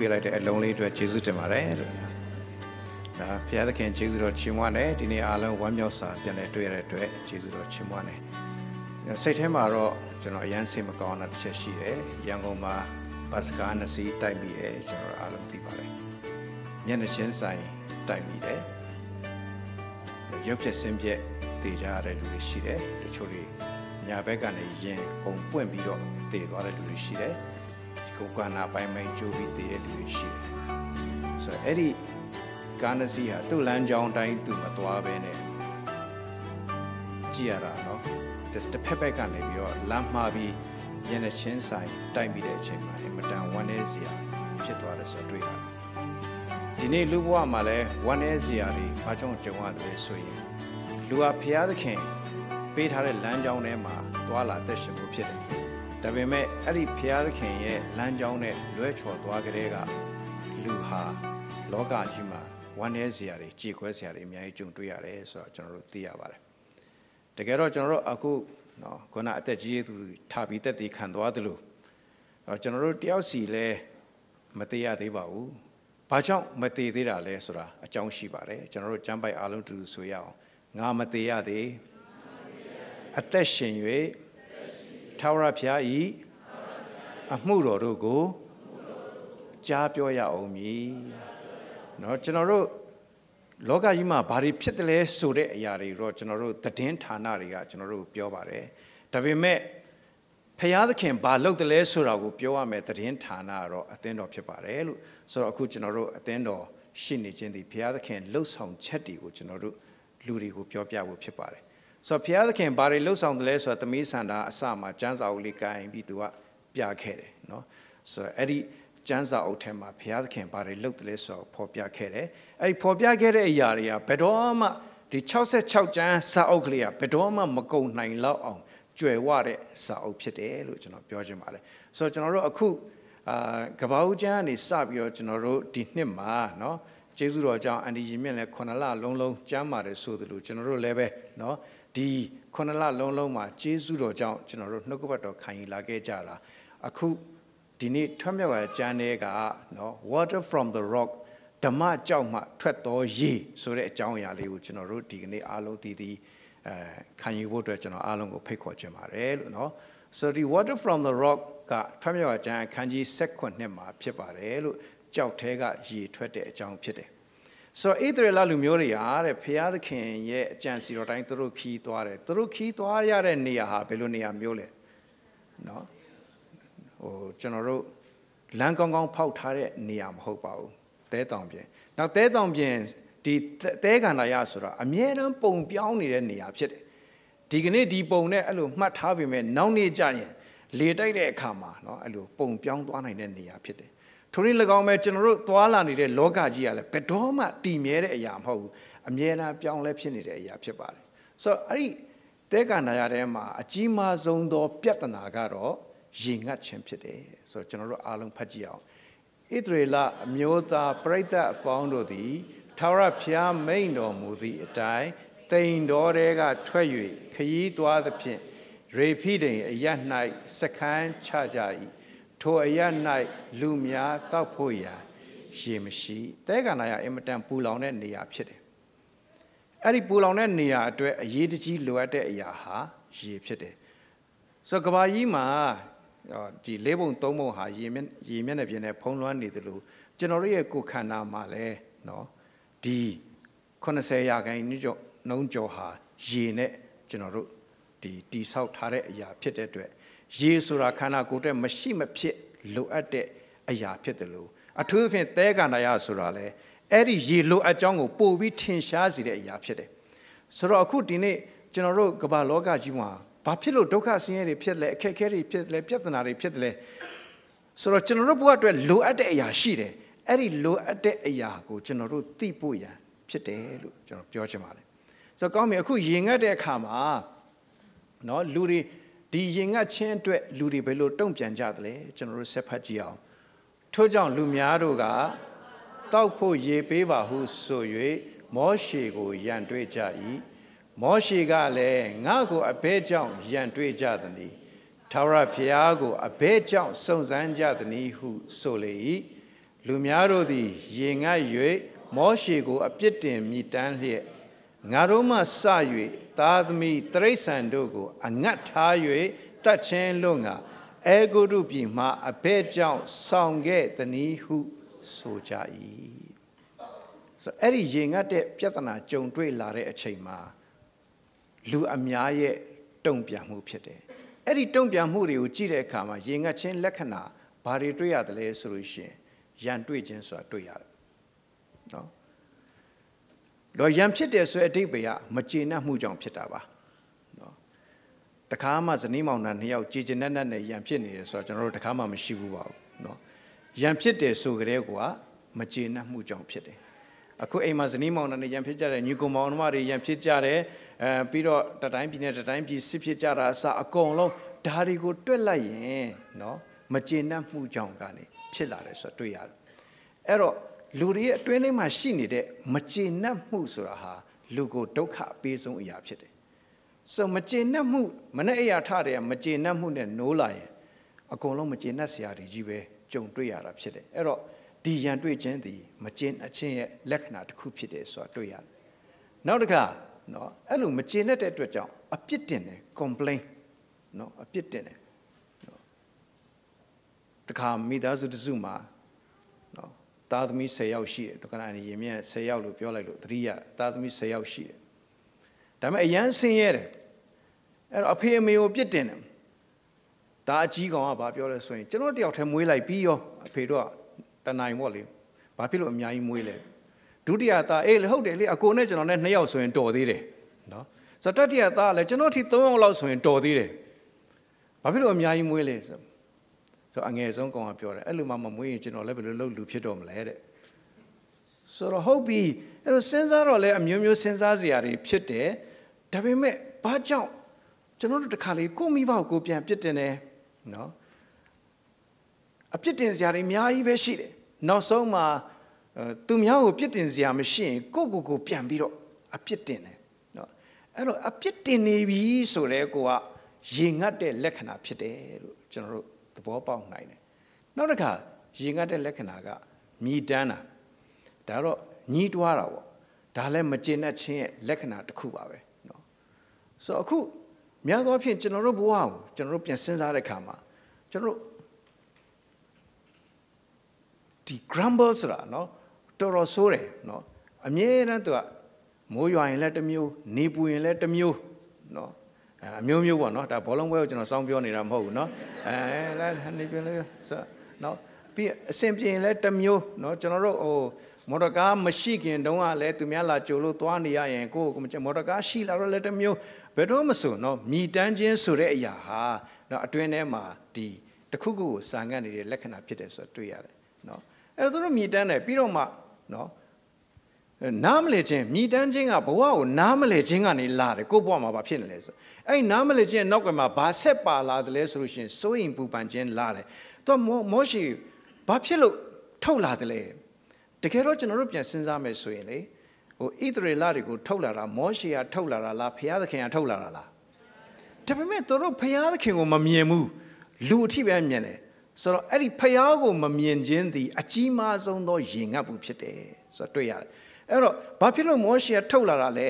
ပေးလိုက်တဲ့အလုံးလေးအတွက်ယေရှုတင်ပါတယ်လို့ဒါဘုရားသခင်ယေရှုတော်ချီးမွမ်းတယ်ဒီနေ့အားလုံးဝမ်းမြောက်စွာပြန်လည်တွေ့ရတဲ့အတွက်ယေရှုတော်ချီးမွမ်းတယ်စိတ်ထဲမှာတော့ကျွန်တော်အရန်စိတ်မကောင်းတာတစ်ချက်ရှိတယ်ရန်ကုန်မှာဘတ်စကားနှစ်စီးတိုက်မိတယ်ကျွန်တော်အားလုံးသိပါတယ်မျက်နှာချင်းဆိုင်တိုက်မိတယ်ရုပ်ဖြစ်စင်းပြက်တည်ကြရတဲ့လူတွေရှိတယ်တချို့တွေညာဘက်ကနေရင်ပုံပွင့်ပြီးတော့တည်သွားတဲ့လူတွေရှိတယ် ကိုယ်ခန္ဓာပိုင်းပိုင်းကြိုးပြီးတည်တဲ့လူတွေရှိတယ်။ဆိုတော့အဲ့ဒီကာနစီဟာသူ့လမ်းကြောင်းတိုင်းသူမသွားဘဲနဲ့ကြည်ရတာနော်။တစ်ဖက်ဖက်ကနေပြီးတော့လမ်းမှားပြီးရန်ချင်းဆိုင်တိုက်မိတဲ့အချိန်မှာအင်မတန်ဝမ်းနည်းစရာဖြစ်သွားတယ်ဆိုတော့တွေ့ရတယ်။ဒီနေ့လူဘဝမှာလဲဝမ်းနည်းစရာတွေဘာကြောင့်ကြုံရတယ်ဆိုရင်လူဟာဖျားသခင်ပေးထားတဲ့လမ်းကြောင်းထဲမှာသွာလာသက်ရှင်မှုဖြစ်တယ် ဒါပေမဲ့အဲ့ဒီဖျားသခင်ရဲ့လမ်းကြောင်းနဲ့လွဲချော်သွားကြတဲ့ကလူဟာလောကကြီးမှာဝမ်းနည်းစရာတွေကြေခွဲစရာတွေအများကြီးကြုံတွေ့ရတယ်ဆိုတော့ကျွန်တော်တို့သိရပါတယ်။တကယ်တော့ကျွန်တော်တို့အခုနော်ခုနအသက်ကြီးသူထားပြီးတက်တည်ခံသွားတယ်လို့ကျွန်တော်တို့တယောက်စီလဲမသေးရသေးပါဘူး။ဘာကြောင့်မသေးသေးတာလဲဆိုတာအကြောင်းရှိပါတယ်။ကျွန်တော်တို့ကျမ်းပိုက်အားလုံးတူဆိုရအောင်။ငါမသေးရသေးအသက်ရှင်၍ ထာဝရဘုရားဤအမှုတော်တို့ကိုကြားပြောရအောင်မည်เนาะကျွန်တော်တို့လောကကြီးမှာဘာတွေဖြစ်တယ်လဲဆိုတဲ့အရာတွေတော့ကျွန်တော်တို့သတင်းဌာနတွေကကျွန်တော်တို့ပြောပါတယ်ဒါပေမဲ့ဖျားသခင်ဘာလုပ်တယ်လဲဆိုတာကိုပြောရမယ်သတင်းဌာနကတော့အသင်းတော်ဖြစ်ပါတယ်လို့ဆိုတော့အခုကျွန်တော်တို့အသင်းတော်ရှိနေခြင်းဒီဖျားသခင်လှုပ်ဆောင်ချက်တွေကိုကျွန်တော်တို့လူတွေကိုပြောပြဖို့ဖြစ်ပါတယ် ဆိုတော့ဘုရားသခင်ဘာတွေလှုပ်ဆောင်တယ်လဲဆိုတော့သမီးဆန္ဒအစမှာကျမ်းစာအုပ်လေးကိုင်ပြီးသူကပြခဲ့တယ်เนาะဆိုတော့အဲ့ဒီကျမ်းစာအုပ်ထဲမှာဘုရားသခင်ဘာတွေလုပ်တယ်လဲဆိုတော့ဖော်ပြခဲ့တယ်အဲ့ဒီဖော်ပြခဲ့တဲ့အရာတွေကဘယ်တော့မှဒီ66ကျမ်းစာအုပ်ကလေးကဘယ်တော့မှမကုန်နိုင်လောက်အောင်ကျွယ်ဝတဲ့စာအုပ်ဖြစ်တယ်လို့ကျွန်တော်ပြောချင်ပါတယ်ဆိုတော့ကျွန်တော်တို့အခုအာကဘာဦးကျမ်းကနေစပြီးတော့ကျွန်တော်တို့ဒီနှစ်မှာเนาะကျေးဇူးတော်ကြောင့်အန်ဒီရင်မြင့်လည်းခုနှစ်လလုံးလုံးကျမ်းပါတယ်ဆိုသလိုကျွန်တော်တို့လည်းပဲเนาะ ဒီခုနှစ်လလုံးလုံးမှာကျေးဇူးတော်ကြောင့်ကျွန်တော်တို့နှုတ်ကပတ်တော်ခံယူလာခဲ့ကြတာအခုဒီနေ့ထွက်မြောက်ရကျမ်းထဲကနော် water from the rock ဓမ္မကြောက်မှထွက်တော်ရေဆိုတဲ့အကြောင်းအရာလေးကိုကျွန်တော်တို့ဒီကနေ့အားလုံးသိသိအဲခံယူဖို့အတွက်ကျွန်တော်အားလုံးကိုဖိတ်ခေါ်ချင်ပါတယ်လို့နော် so the water from the rock ကထွက်မြောက်ရကျမ်းအခန်းကြီး16မှာဖြစ်ပါတယ်လို့ကြောက်ထဲကရေထွက်တဲ့အကြောင်းဖြစ်တယ် ဆိုတော့ဣသရေလလူမျိုးတွေဟာတဲ့ဖျားသခင်ရဲ့အကြံစီတော်တိုင်းသူတို့ခီးသွားတယ်သူတို့ခီးသွားရတဲ့နေရာဟာဘယ်လိုနေရာမျိုးလဲနော်ဟိုကျွန်တော်တို့လမ်းကောင်းကောင်းဖောက်ထားတဲ့နေရာမဟုတ်ပါဘူးတဲတောင်ပြင်နောက်တဲတောင်ပြင်ဒီတဲကန္တာရဆိုတာအမြဲတမ်းပုံပြောင်းနေတဲ့နေရာဖြစ်တယ်ဒီကနေ့ဒီပုံနဲ့အဲ့လိုမှတ်ထားပေမဲ့နောက်နေ့ကျရင်လေတိုက်တဲ့အခါမှာเนาะအဲ့လိုပုံပြောင်းသွားနိုင်တဲ့နေရာဖြစ်တယ် ထိုနည်း၎င်းပဲကျွန်တော်တို့သွာလာနေတဲ့လောကကြီးကလည်းဘယ်တော့မှတည်မြဲတဲ့အရာမဟုတ်ဘူးအမြဲတမ်းပြောင်းလဲဖြစ်နေတဲ့အရာဖြစ်ပါတယ်ဆိုတော့အဲ့ဒီတဲကနာရထဲမှာအကြီးမားဆုံးသော ပြဿနာကတော့ရေငတ်ခြင်းဖြစ်တယ်ဆိုတော့ကျွန်တော်တို့အားလုံးဖတ်ကြည့်အောင်ဣသရေလအမျိုးသားပြိဿအပေါင်းတို့သည်ထာဝရဘုရားမိန်တော်မူသည့်အတိုင်းတိန်တော်တဲကထွက်၍ခยีသွားသဖြင့်ရေဖိတိန်အရ၌စခန်းချကြ၏ ထိုအရ၌လူများတောက်ဖို့ရာရေမရှိတဲကနာရအင်မတန်ပူလောင်တဲ့နေရာဖြစ်တယ်အဲ့ဒီပူလောင်တဲ့နေရာအတွက်အရေးတကြီးလိုအပ်တဲ့အရာဟာရေဖြစ်တယ်ဆိုတော့ကဘာကြီးမှာဒီလေးပုံသုံးပုံဟာရေမျက်ရေမျက်နှာပြင်နဲ့ဖုံးလွှမ်းနေတယ်လို့ကျွန်တော်တို့ရဲ့ကိုယ်ခန္ဓာမှာလည်းเนาะဒီ80ရာခိုင်နှုန်းကျော်နှုံးကျော်ဟာရေနဲ့ကျွန်တော်တို့ဒီတိဆောက်ထားတဲ့အရာဖြစ်တဲ့အတွက် ရေဆိုတာခန္ဓာကိုယ်တဲ့မရှိမဖြစ်လိုအပ်တဲ့အရာဖြစ်တယ်လို့အထူးသဖြင့်သဲကန္တာရဆိုတာလေအဲ့ဒီရေလိုအပ်ကြောင်းကိုပို့ပြီးထင်ရှားစေတဲ့အရာဖြစ်တယ်ဆိုတော့အခုဒီနေ့ကျွန်တော်တို့ကမ္ဘာလောကကြီးမှာဘာဖြစ်လို့ဒုက္ခဆင်းရဲတွေဖြစ်လဲအခက်အခဲတွေဖြစ်လဲပြဿနာတွေဖြစ်တယ်လဲဆိုတော့ကျွန်တော်တို့ဘဝအတွက်လိုအပ်တဲ့အရာရှိတယ်အဲ့ဒီလိုအပ်တဲ့အရာကိုကျွန်တော်တို့သိဖို့ရန်ဖြစ်တယ်လို့ကျွန်တော်ပြောချင်ပါတယ်ဆိုတော့ကောင်းပြီအခုရင်ငတ်တဲ့အခါမှာเนาะလူတွေ ဒီရင်ငတ်ခြင်းအတွက်လူတွေဘယ်လိုတုံ့ပြန်ကြသလဲကျွန်တော်တို့ဆက်ဖတ်ကြည့်အောင်ထို့ကြောင့်လူများတို့ကတောက်ဖို့ရေပေးပါဟုဆို၍မောရှေကိုယံတွေ့ကြ၏မောရှေကလည်းငါ့ကိုအဘဲကြောင့်ယံတွေ့ကြသည်။ထာဝရဘုရားကိုအဘဲကြောင့်စုံစမ်းကြသည်ဟု ဆိုလေ၏လူများတို့သည် ရေငတ်၍မောရှေကိုအပြစ်တင်မြည်တမ်းလျက် ငါတို့မှစ၍သားသမီးတရိษံတို့ကို အငတ်ထား၍တတ်ချင်းလွတ်ငါအေဂုတုပြည်မှအဘဲကြောင့်ဆောင်ခဲ့တနည်းဟုဆိုကြ၏ဆိုအဲ့ဒီရေငတ်တဲ့ပြဿနာကြုံတွေ့လာတဲ့အချိန်မှာလူအများရဲ့တုံ့ပြန်မှုဖြစ်တယ်အဲ့ဒီတုံ့ပြန်မှုတွေကိုကြည့်တဲ့အခါမှာရေငတ်ခြင်းလက္ခဏာဘာတွေတွေ့ရတယ်လဲဆိုလို့ရှိရင်ရန်တွေ့ခြင်းဆိုတာတွေ့ရတယ်နော် လောရန်ဖြစ်တယ်ဆိုတဲ့အတိတ်ပဲကမကျေနပ်မှုကြောင့်ဖြစ်တာပါနော်တခါမှဇနီးမောင်နှံနှစ်ယောက်ကြည်ကျင်နက်နက်နဲ့ရန်ဖြစ်နေတယ်ဆိုတာကျွန်တော်တို့တခါမှမရှိဘူးပါဘူးနော်ရန်ဖြစ်တယ်ဆိုကြတဲ့ကွာမကျေနပ်မှုကြောင့်ဖြစ်တယ်အခုအိမ်မှာဇနီးမောင်နှံနဲ့ရန်ဖြစ်ကြတဲ့ညီကောင်မောင်နှမတွေရန်ဖြစ်ကြတယ်အဲပြီးတော့တတိုင်းပြည်နဲ့တတိုင်းပြည်စစ်ဖြစ်ကြတာအစအကုန်လုံးဓာရီကိုတွက်လိုက်ရင်နော်မကျေနပ်မှုကြောင့်ကနေဖြစ်လာတယ်ဆိုတော့တွေ့ရတယ်အဲ့တော့ လူတွေရဲ့အတွင်းထဲမှာရှိနေတဲ့မကျေနပ်မှုဆိုတာဟာလူကိုဒုက္ခအပေးဆုံးအရာဖြစ်တယ်ဆိုမကျေနပ်မှုမနဲ့အရာထတဲ့မကျေနပ်မှုနဲ့နိုးလာရင်အကုန်လုံးမကျေနပ်စရာတွေကြီးပဲကြုံတွေ့ရတာဖြစ်တယ်အဲ့တော့ဒီရန်တွေ့ခြင်းသည်မကျေနပ်ခြင်းရဲ့လက္ခဏာတစ်ခုဖြစ်တယ်ဆိုတာတွေ့ရတယ်နောက်တစ်ခါနော်အဲ့လိုမကျေနပ်တဲ့အတွက်ကြောင့်အပြစ်တင်တယ် complain နော်အပြစ်တင်တယ်နော်တခါမိသားစုတစုမှာနော် သားသမီး10ယောက်ရှိတယ်ဒုက္ခနာနေရင်မြတ်10ယောက်လို့ပြောလိုက်လို့တတိယသားသမီး10ယောက်ရှိတယ်ဒါပေမဲ့အရန်ဆင်းရဲတယ်အဲ့တော့အဖေအမေကိုပြစ်တင်တယ်ဒါအကြီးကောင်ကဘာပြောလဲဆိုရင်ကျွန်တော်တယောက်တည်းမွေးလိုက်ပြီးရောအဖေတို့ကတနိုင်ပေါ့လေဘာဖြစ်လို့အများကြီးမွေးလဲဒုတိယသားအေးလေဟုတ်တယ်လေအကိုနဲ့ကျွန်တော်နဲ့2ယောက်ဆိုရင်တော်သေးတယ်နော်ဆိုတော့တတိယသားလည်းကျွန်တော်ထိ3ယောက်လောက်ဆိုရင်တော်သေးတယ်ဘာဖြစ်လို့အများကြီးမွေးလဲဆို ဆိုအငယ်ဆုံးကောင်ကပြောတယ်အဲ့လိုမှမမွေးရင်ကျွန်တော်လည်းဘယ်လိုလုပ်လူဖြစ်တော့မလဲတဲ့ဆိုတော့ဟုတ်ပြီအဲ့လိုစဉ်းစားတော့လည်းအမျိုးမျိုးစဉ်းစားစရာတွေဖြစ်တယ်ဒါပေမဲ့ဘာကြောင့်ကျွန်တော်တို့တခါလေကိုမိဘကိုပြန်ပြစ်တင်တယ်နော်အပြစ်တင်စရာတွေအများကြီးပဲရှိတယ်နောက်ဆုံးမှာသူများကိုပြစ်တင်စရာမရှိရင်ကိုကိုကိုပြန်ပြီးတော့အပြစ်တင်တယ်နော်အဲ့တော့အပြစ်တင်နေပြီဆိုတဲ့ကိုကရေငတ်တဲ့လက္ခဏာဖြစ်တယ်လို့ကျွန်တော်တို့ သဘောပေါက်နိုင်တယ်နောက်တစ်ခါရေငတ်တဲ့လက္ခဏာကမြည်တမ်းတာဒါတော့ညီးတွားတာပေါ့ဒါလည်းမကျေနပ်ခြင်းရဲ့လက္ခဏာတစ်ခုပါပဲเนาะဆိုတော့အခုများသောအားဖြင့်ကျွန်တော်တို့ဘဝကိုကျွန်တော်တို့ပြန်စဉ်းစားတဲ့အခါမှာကျွန်တော်တို့ဒီ grumble ဆိုတာเนาะတော်တော်ဆိုးတယ်เนาะအမြဲတမ်းသူကမိုးရွာရင်လည်းတစ်မျိုးနေပူရင်လည်းတစ်မျိုးเนาะ အမျိုးမျိုးပေါ့နော်ဒါဘောလုံးပွဲကိုကျွန်တော်စောင်းပြောနေတာမဟုတ်ဘူးနော်အဲလာနေပြန်လို့ဆနော်ပြီးအဆင်ပြေရင်လည်းတစ်မျိုးနော်ကျွန်တော်တို့ဟိုမော်တော်ကားမရှိခင်တုန်းကလည်းသူများလာကြိုလို့သွားနေရရင်ကိုယ်မော်တော်ကားရှိလာတော့လည်းတစ်မျိုးဘယ်တော့မှဆိုနော်မြည်တမ်းခြင်းဆိုတဲ့အရာဟာနော်အတွင်းထဲမှာဒီတခုခုကိုစာငတ်နေတဲ့လက္ခဏာဖြစ်တယ်ဆိုတော့တွေ့ရတယ်နော်အဲဆိုတော့မြည်တမ်းတယ်ပြီးတော့မှနော် နားမလဲခြင်းမြည်တမ်းခြင်းကဘဝကိုနားမလဲခြင်းကနေလာတယ်ကိုယ့်ဘဝမှာဘာဖြစ်နေလဲဆိုအဲ့နားမလဲခြင်းနောက်ကမှာဘာဆက်ပါလာတယ်လဲဆိုလို့ရှိရင်စိုးရင်ပူပန်ခြင်းလာတယ်သူမောရှိဘာဖြစ်လို့ထုတ်လာတယ်လဲတကယ်တော့ကျွန်တော်တို့ပြန်စဉ်းစားမယ်ဆိုရင်လေဟိုဣသရေလတွေကိုထုတ်လာတာမောရှေကထုတ်လာတာလားဘုရားသခင်ကထုတ်လာတာလားဒါပေမဲ့သူတို့ဘုရားသခင်ကိုမမြင်ဘူးလူအထိပဲမြင်တယ်ဆိုတော့အဲ့ဒီဘုရားကိုမမြင်ခြင်းသည်အကြီးမားဆုံးသောယင်ငတ်မှုဖြစ်တယ်ဆိုတော့တွေ့ရတယ် အဲ့တော့ဘာဖြစ်လို့မောရှေကထုတ်လာတာလဲ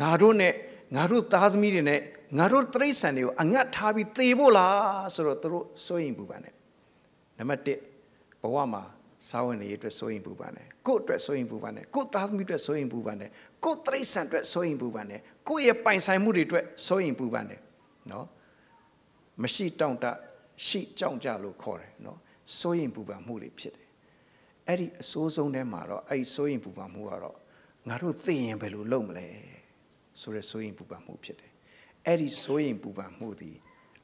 ငါတို့နဲ့ငါတို့သားသမီးတွေနဲ့ငါတို့တိရစ္ဆာန်တွေကိုအငတ်ထားပြီးသေဖို့လားဆိုတော့သူတို့စိုးရင်ပူပန်တယ်နံပါတ်1ဘဝမှာစာဝင်နေအတွက်စိုးရင်ပူပန်တယ်ကိုယ့်အတွက်စိုးရင်ပူပန်တယ်ကိုယ့်သားသမီးအတွက်စိုးရင်ပူပန်တယ်ကိုယ့်တိရစ္ဆာန်အတွက်စိုးရင်ပူပန်တယ်ကိုယ့်ရဲ့ပိုင်ဆိုင်မှုတွေအတွက်စိုးရင်ပူပန်တယ်နော်မရှိတောင့်တရှိကြောင့်ကြလို့ခေါ်တယ်နော်စိုးရင်ပူပန်မှုတွေဖြစ်တယ် အဲ့ဒီအစိုးဆုံးထဲမှာတော့အဲ့ဒီစိုးရင်ပူပန်မှုကတော့ငါတို့သိရင်ဘယ်လိုလုပ်မလဲဆိုရဲစိုးရင်ပူပန်မှုဖြစ်တယ်အဲ့ဒီစိုးရင်ပူပန်မှုသည်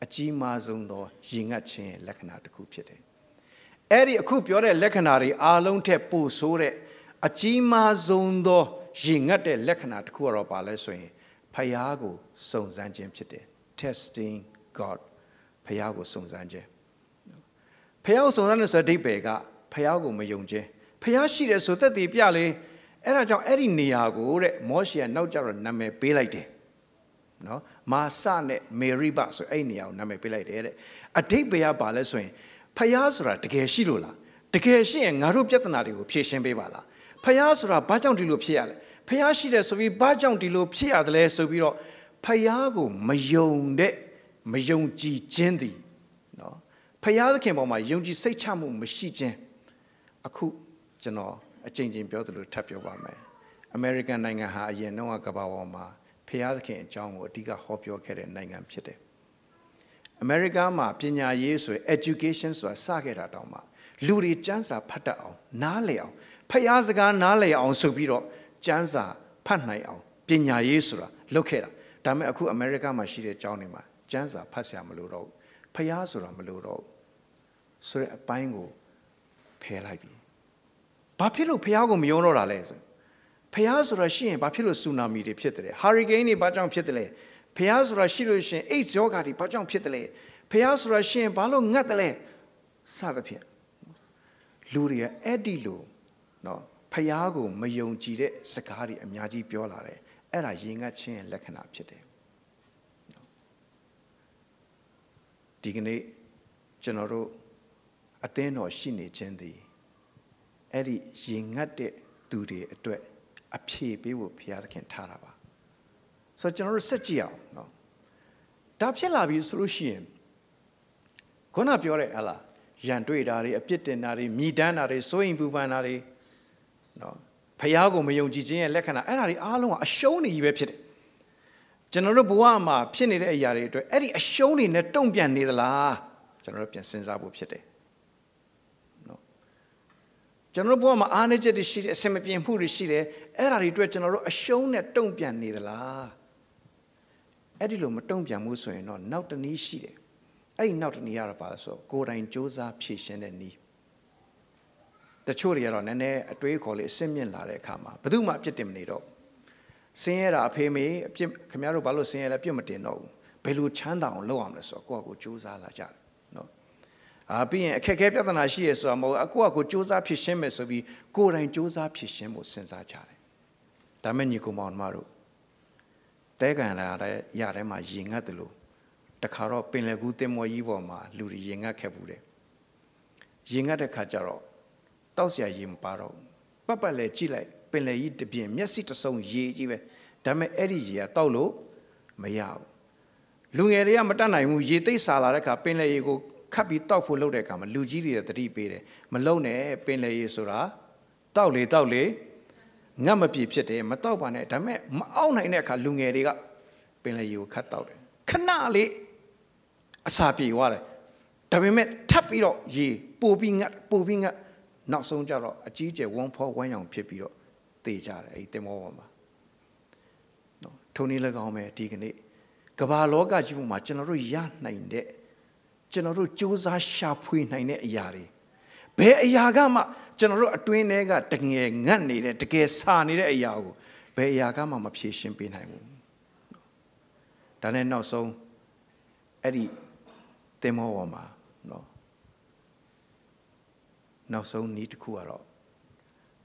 အကြီးမားဆုံးသောရင်ငတ်ခြင်းလက္ခဏာတစ်ခုဖြစ်တယ်အဲ့ဒီအခုပြောတဲ့လက္ခဏာတွေအားလုံးထက်ပိုဆိုးတဲ့အကြီးမားဆုံးသောရင်ငတ်တဲ့လက္ခဏာတစ်ခုကတော့ပါလဲဆိုရင်ဖယားကိုစုံစမ်းခြင်းဖြစ်တယ် testing god ဖယားကိုစုံစမ်းခြင်းဖယားကိုစုံစမ်းတဲ့ဆိုတဲ့အဓိပ္ပာယ်က ဖယားကိုမယုံခြင်းဖယားရှိတယ်ဆိုသက်တည်ပြလေအဲ့ဒါကြောင့်အဲ့ဒီနေရာကိုတဲ့မောရှေကနောက်ကျတော့နာမည်ပေးလိုက်တယ်နော်မာစနဲ့မေရိဘဆိုအဲ့ဒီနေရာကိုနာမည်ပေးလိုက်တယ်တဲ့အဓိပ္ပာယ်ကဘာလဲဆိုရင်ဖယားဆိုတာတကယ်ရှိလို့လားတကယ်ရှိရင်ငါတို့ပြဿနာတွေကိုဖြေရှင်းပေးပါလားဖះဆိုတာဘာကြောင့်ဒီလိုဖြစ်ရလဲဖះရှိတယ်ဆိုပြီးဘာကြောင့်ဒီလိုဖြစ်ရတယ်လဲဆိုပြီးတော့ဖះကိုမယုံတဲ့မယုံကြည်ခြင်းသည်နော်ဖះသခင်ပေါ်မှာယုံကြည်စိတ်ချမှုမရှိခြင်း အခုကျွန်တော်အချိန်ချင်းပြောသလိုထပ်ပြောပါမယ်အမေရိကန်နိုင်ငံဟာအရင်တော့ကမ္ဘာပေါ်မှာဖះသခင်အကြောင်းကိုအဓိကဟောပြောခဲ့တဲ့နိုင်ငံဖြစ်တယ်အမေရိကမှာပညာရေးဆိုရင် education ဆိုတာစခဲ့တာတောင်မှလူတွေစံစာဖတ်တတ်အောင်နားလည်အောင်ဖျားစကားနားလည်အောင်ဆိုပြီးတော့စံစာဖတ်နိုင်အောင်ပညာရေးဆိုတာလုပ်ခဲ့တာဒါပေမဲ့အခုအမေရိကမှာရှိတဲ့ကျောင်းတွေမှာစံစာဖတ်ဆရာမလိုတော့ဘူးဖျားဆိုတာမလိုတော့ဘူးဆိုတဲ့အပိုင်းကို ဖယ်လိုက်ပြီဘာဖြစ်လို့ဖျားကိုမယုံတော့တာလဲဆိုဖျားဆိုတာရှိရင်ဘာဖြစ်လို့ဆူနာမီတွေဖြစ်တယ်ဟာရီကိန်းတွေဘာကြောင့်ဖြစ်တယ်လဲဖျားဆိုတာရှိလို့ရှိရင်အိတ်ယောဂါတွေဘာကြောင့်ဖြစ်တယ်လဲဖျားဆိုတာရှိရင်ဘာလို့ငတ်တယ်လဲစသဖြင့်လူတွေကအဲ့ဒီလိုနော်ဖျားကိုမယုံကြည်တဲ့စကားတွေအများကြီးပြောလာတယ်အဲ့ဒါရင်ငတ်ခြင်းရဲ့လက္ခဏာဖြစ်တယ်ဒီကနေ့ကျွန်တော်တို့ အသင်းတော်ရှိနေခြင်းသည်အဲ့ဒီရင်ငတ်တဲ့သူတွေအတွက်အဖြေပေးဖို့ဘုရားသခင်ထားတာပါဆိုတော့ကျွန်တော်တို့စက်ကြည့်အောင်နော်ဒါဖြစ်လာပြီဆိုလို့ရှိရင်ခုနပြောတဲ့ဟလာရန်တွေ့တာတွေအပြစ်တင်တာတွေမြည်တမ်းတာတွေစိုးရင်ပူပန်တာတွေနော်ဖះကိုမယုံကြည်ခြင်းရဲ့လက္ခဏာအဲ့ဒါတွေအားလုံးကအရှုံးနေကြီးပဲဖြစ်တယ်ကျွန်တော်တို့ဘဝမှာဖြစ်နေတဲ့အရာတွေအတွက်အဲ့ဒီအရှုံးတွေနဲ့တုံ့ပြန်နေသလားကျွန်တော်တို့ပြန်စဉ်းစားဖို့ဖြစ်တယ်နော် ကျွန်တော်တို့ဘဝမှာအားနည်းချက်တွေရှိတယ်အဆင်မပြေမှုတွေရှိတယ်အဲ့ဒါတွေအတွက်ကျွန်တော်တို့အရှုံးနဲ့တုံ့ပြန်နေသလားအဲ့ဒီလိုမတုံ့ပြန်မှုဆိုရင်တော့နောက်တနည်းရှိတယ်အဲ့ဒီနောက်တနည်းကတော့ပါဆိုကိုယ်တိုင်စူးစမ်းဖြည့်ရှင်းတဲ့နည်းတချို့တွေကတော့နည်းနည်းအတွေးခေါ်လေးအဆင့်မြင့်လာတဲ့အခါမှာဘယ်သူမှအပြစ်တင်မနေတော့ဆင်းရဲတာအဖေမေအပြစ်ခင်ဗျားတို့ဘာလို့ဆင်းရဲလဲအပြစ်မတင်တော့ဘူးဘယ်လိုချမ်းသာအောင်လုပ်အောင်လဲဆိုတော့ကိုယ့်အကိုစူးစမ်းလာကြတယ် အာပြီးရင်အခက်အခဲပြဿနာရှိရဆိုတာမဟုတ်အကိုယ့်အကိုစ조사ဖြည့်ရှင်းမယ်ဆိုပြီးကိုယ်တိုင်စ조사ဖြည့်ရှင်းဖို့စဉ်းစားကြတယ်ဒါမဲ့ညီကောင်မောင်တို့တဲကန်လာတဲ့ရထဲမှာရင်ငတ်တယ်လို့တခါတော့ပင်လယ်ကူးတင်မော်ကြီးပေါ်မှာလူတွေရင်ငတ်ခဲ့ဘူးတယ်ရင်ငတ်တဲ့ခါကျတော့တောက်စရာရေမပါတော့ပတ်ပတ်လဲကြည့်လိုက်ပင်လယ်ကြီးတပြင်းမျက်စိတဆုံရေကြီးပဲဒါပေမဲ့အဲ့ဒီရေကတောက်လို့မရဘူးလူငယ်တွေကမတတ်နိုင်ဘူးရေသိပ်စာလာတဲ့ခါပင်လယ်ရေကို ခတ်ပြီးတောက်ဖို့လုပ်တဲ့အခါမှာလူကြီးတွေတတိပေးတယ်မလုံနဲ့ပင်လယ်ရေဆိုတာတောက်လေတောက်လေငတ်မပြေဖြစ်တယ်မတောက်ပါနဲ့ဒါပေမဲ့မအောင်နိုင်တဲ့အခါလူငယ်တွေကပင်လယ်ရေကိုခတ်တောက်တယ်ခဏလေးအစာပြေသွားတယ်ဒါပေမဲ့ထပ်ပြီးတော့ရေပိုပြီးငတ်ပိုပြီးငတ်နောက်ဆုံးကြတော့အကြီးကျယ်ဝန်းဖောဝမ်းရောင်ဖြစ်ပြီးတော့တေကြတယ်အဲ့ဒီတင်မောပေါ်မှာနော်ထုံနည်း၎င်းပဲဒီကနေ့ကမ္ဘာလောကကြီးပေါ်မှာကျွန်တော်တို့ရနိုင်တဲ့ ကျွန်တော်တို့စူးစမ်းရှာဖွေနိုင်တဲ့အရာတွေဘယ်အရာကမှကျွန်တော်တို့အတွင်းထဲကတကယ်ငတ်နေတဲ့တကယ်စာနေတဲ့အရာကိုဘယ်အရာကမှမဖြေရှင်းပေးနိုင်ဘူးဒါနဲ့နောက်ဆုံးအဲ့ဒီတင်မောပေါ်မှာနော်နောက်ဆုံးဤတစ်ခုကတော့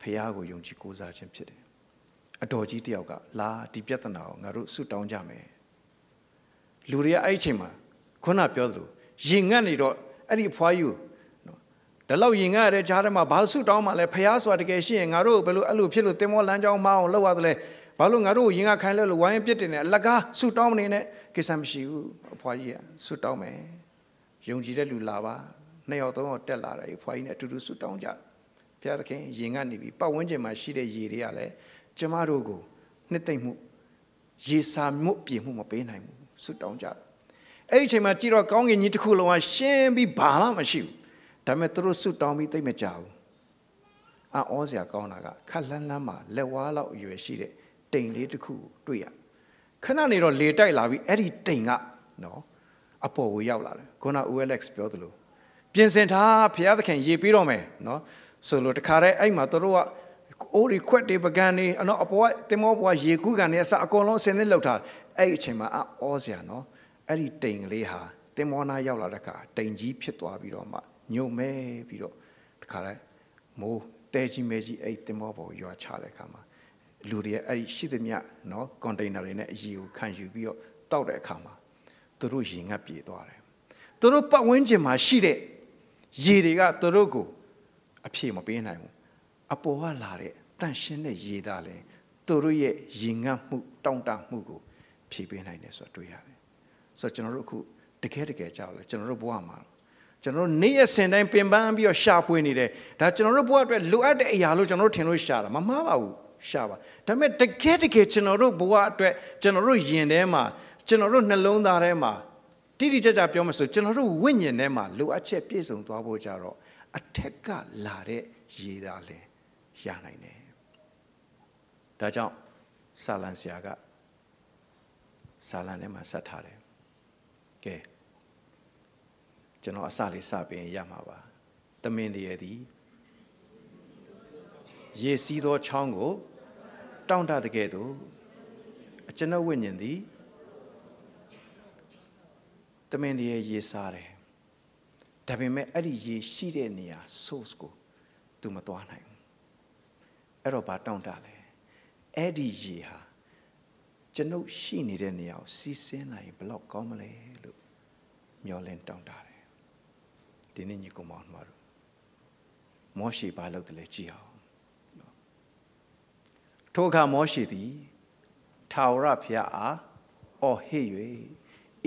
ဖះကိုယုံကြည်ကိုးစားခြင်းဖြစ်တယ်အတော်ကြီးတယောက်ကလာဒီပြဿနာကိုငါတို့ဆွတောင်းကြမယ်လူတွေကအဲ့ဒီအချိန်မှာခုနပြောသလို ရင်ငတ်နေတော့အဲ့ဒီအဖွားကြီးကိုနော်ဒါလောက်ရင်ငတ်ရတဲ့ကြားထဲမှာဘာဆွတောင်းမှလဲဖះဆိုတာတကယ်ရှိရင်ငါတို့ဘယ်လိုအဲ့လိုဖြစ်လို့တင်မောလမ်းကြောင်းမအောင်လောက်ရတယ်လဲဘာလို့ငါတို့ရင်ငတ်ခိုင်းလဲလို့ဝိုင်းပြစ်တင်နေအလကားဆွတောင်းမနေနဲ့ကိစ္စမရှိဘူးအဖွားကြီးကဆွတောင်းမယ်ယုံကြည်တဲ့လူလာပါနှစ်ယောက်သုံးယောက်တက်လာတယ်ဖွားကြီးနဲ့အတူတူဆူတောင်းကြဘုရားသခင်ရင်ကနေပြီးပတ်ဝန်းကျင်မှာရှိတဲ့ရေတွေကလည်းကျမတို့ကိုနှစ်သိမ့်မှုရေစာမှုပြင်မှုမပေးနိုင်ဘူးဆူတောင်းကြ အဲ့ဒီအချိန်မှာကြည့်တော့ကောင်းကင်ကြီးတစ်ခုလုံးကရှင်းပြီးဘာမှမရှိဘူးဒါပေမဲ့သူတို့ဆူတောင်းပြီးသိမ့်မကြဘူးအောစရာကောင်းတာကခက်လန်းလန်းမှာလက်ဝါးလောက်အရွယ်ရှိတဲ့တိမ်လေးတစ်ခုကိုတွေ့ရခဏနေတော့လေတိုက်လာပြီးအဲ့ဒီတိမ်ကနော်အပေါ်ကိုရောက်လာတယ်ခုန OLX ပြောသလိုပြင်ဆင်ထားဘုရားသခင်ရေပေးတော့မယ်နော်ဆိုလို့တခါတည်းအဲ့မှာတို့ကအိုးရီခွက်တွေပကံတွေနော်အပေါ်ကတင်မောပေါ်ကရေကူးကန်တွေအစအကုန်လုံးဆင်းသစ်လောက်ထားအဲ့အချိန်မှာအောစရာနော် အဲ့ဒီတိမ်ကလေးဟာတင်မောနာရောက်လာတဲ့ခါတိမ်ကြီးဖြစ်သွားပြီးတော့မှညုံမဲပြီးတော့တခါတည်းမိုးတဲကြီးမဲကြီးအဲ့တင်မောပေါ်ရွာချတဲ့ခါမှာလူတွေအဲ့ဒီရှိသမျှနော်ကွန်တိန်နာတွေနဲ့အရေကိုခံယူပြီးတော့တောက်တဲ့အခါမှာသူတို့ရင်ငတ်ပြေသွားတယ်သူတို့ပတ်ဝန်းကျင်မှာရှိတဲ့ရေတွေကသူတို့ကိုအဖြေမပေးနိုင်ဘူးအပေါ်ကလာတဲ့တန့်ရှင်းတဲ့ရေသားလဲသူတို့ရဲ့ရင်ငတ်မှုတောင့်တမှုကိုဖြေပေးနိုင်တယ်ဆိုတာတွေ့ရတယ် ဆိုတော့ကျွန်တော်တို့အခုတကယ်တကယ်ကြောက်လဲကျွန်တော်တို့ဘဝမှာကျွန်တော်တို့နေ့ရက်စဉ်တိုင်းပင်ပန်းပြီးတော့ရှာဖွေနေတယ်ဒါကျွန်တော်တို့ဘဝအတွက်လိုအပ်တဲ့အရာလို့ကျွန်တော်တို့ထင်လို့ရှာတာမမှားပါဘူးရှာပါဒါပေမဲ့တကယ်တကယ်ကျွန်တော်တို့ဘဝအတွက်ကျွန်တော်တို့ယင်ထဲမှာကျွန်တော်တို့နှလုံးသားထဲမှာတိတိကျကျပြောမှဆိုကျွန်တော်တို့ဝိညာဉ်ထဲမှာလိုအပ်ချက်ပြည့်စုံသွားဖို့ကြတော့အထက်ကလာတဲ့ရေသားလဲရနိုင်တယ်ဒါကြောင့်ဆာလန်ဆရာကဆာလန်ထဲမှာဆက်ထားတယ် ကဲကျွန်တော်အစလေးစပြီးရမှာပါတမင်တရသည်ရေစီးသောချောင်းကို တောင့်တတဲ့ကဲ့သို့အကျွန်ုပ်ဝိညာဉ်သည်တမင်တရရေစားတယ်ဒါပေမဲ့အဲ့ဒီရေရှိတဲ့နေရာ source ကို तू မသွားနိုင်ဘူးအဲ့တော့ဘာတောင့်တလဲအဲ့ဒီရေဟာ ကျွန်ုပ်ရှိနေတဲ့နေရာကိုစီးဆင်းလာရင်ဘလောက်ကောင်းမလဲလို့မျှော်လင့်တောင့်တတယ်ဒီနေ့ညီကောင်မောင်တို့မောရှိဘာလုပ်တယ်လဲကြည့်အောင်ထိုအခါမောရှိသည်ထာဝရဘုရားအားအော်ဟစ်၍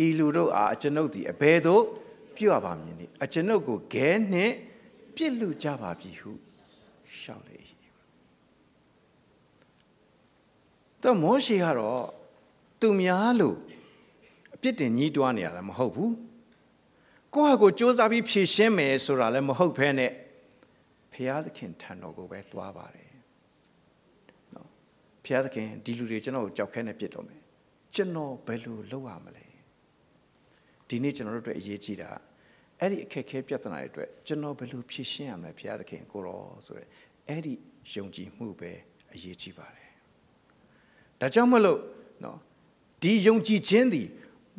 ဤလူတို့အားအကျွန်ုပ်သည်အဘယ်သို့ပြုရပါမည်နည်းအကျွန်ုပ်ကိုဂဲနှင့်ပြစ်လူကြပါပြီဟုရှောက်လေ၏တော့မောရှိကတော့ သူများလို့အပြစ်တင်ကြီးတွားနေရတာမဟုတ်ဘူးကိုယ့်ဟာကိုစ조사ပြီးဖြည့်ရှင်းမယ်ဆိုတာလည်းမဟုတ်ဘဲနဲ့ဖျားသခင်ထံတော်ကိုပဲသွားပါတယ်နော်ဖျားသခင်ဒီလူတွေကျွန်တော်ကိုကြောက်ခဲနဲ့ပြစ်တော်မယ်ကျွန်တော်ဘယ်လိုလုပ်ရမလဲဒီနေ့ကျွန်တော်တို့အတွက်အရေးကြီးတာအဲ့ဒီအခက်ခဲပြဿနာတွေအတွက်ကျွန်တော်ဘယ်လိုဖြေရှင်းရမလဲဘုရားသခင်ကိုရောဆိုရယ်အဲ့ဒီယုံကြည်မှုပဲအရေးကြီးပါတယ်ဒါကြောင့်မလို့နော် ဒီယုံကြည်ခြင်းသည်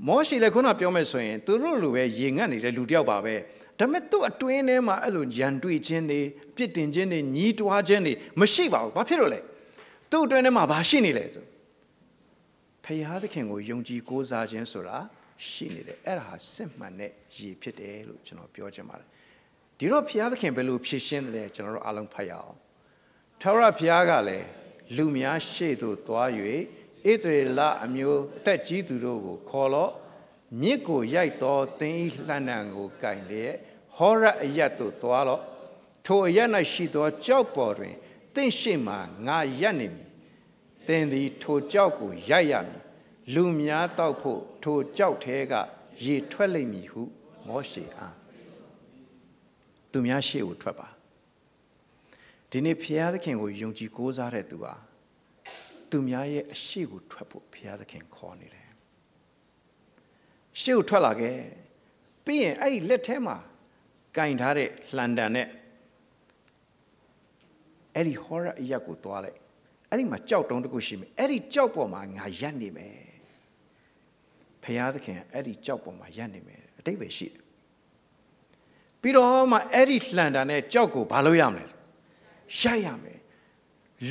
မောရှိလည်းခုနပြောမယ်ဆိုရင်သူတို့လိုပဲရေငတ်နေတဲ့လူတယောက်ပါပဲဒါပေမဲ့သူ့အတွင်းထဲမှာအဲ့လိုရန်တွေ့ခြင်းတွေပြစ်တင်ခြင်းတွေညီးတွားခြင်းတွေမရှိပါဘူးဘာဖြစ်လို့လဲသူ့အတွင်းထဲမှာဘာရှိနေလဲဆိုဖခင်သခင်ကိုယုံကြည်ကိုးစားခြင်းဆိုတာရှိနေတယ်အဲ့ဒါဟာစစ်မှန်တဲ့ရည်ဖြစ်တယ်လို့ကျွန်တော်ပြောချင်ပါတယ်ဒီတော့ဘုရားသခင်ဘယ်လိုဖြည့်ရှင်းတယ်လဲကျွန်တော်တို့အားလုံးဖတ်ရအောင်ထာဝရဘုရားကလည်းလူများရှေ့သို့သွား၍ ဣသရေလအမျိုးအသက်ကြီးသူတို့ကိုခေါ်လော့မြစ်ကိုရိုက်သောသင်၏လှမ်းနံကိုကင်လျက်ဟောရအယတ်သို့သွားလော့ထိုအယတ်၌ရှိသောကြောက်ပေါ်တွင်သင်ရှိမှငါရက်နေမည်သင်သည်ထိုကြောက်ကိုရိုက်ရမည်လူများတောက်ဖို့ထိုကြောက်ထဲကရေထွက်လိမ့်မည်ဟုမောရှေအားသူများရှေ့ကိုထွက်ပါဒီနေ့ဖျားသခင်ကိုယုံကြည်ကိုးစားတဲ့သူဟာ သူများရဲ့အရှိကိုထွက်ဖို့ဘုရားသခင်ခေါ်နေတယ်ရှေ့ကိုထွက်လာခဲ့ပြီးရင်အဲ့ဒီလက်ထဲမှာကင်ထားတဲ့လှန်တန်နဲ့အဲ့ဒီဟောရအရက်ကိုသွားလိုက်အဲ့ဒီမှာကြောက်တုံးတခုရှိမယ်အဲ့ဒီကြောက်ပေါ်မှာငါရက်နေမယ်ဘုရားသခင်အဲ့ဒီကြောက်ပေါ်မှာရက်နေမယ်အတိတ်ပဲရှိတယ်ပြီးတော့မှအဲ့ဒီလှန်တန်နဲ့ကြောက်ကိုဘာလို့ရမလဲရိုက်ရမယ်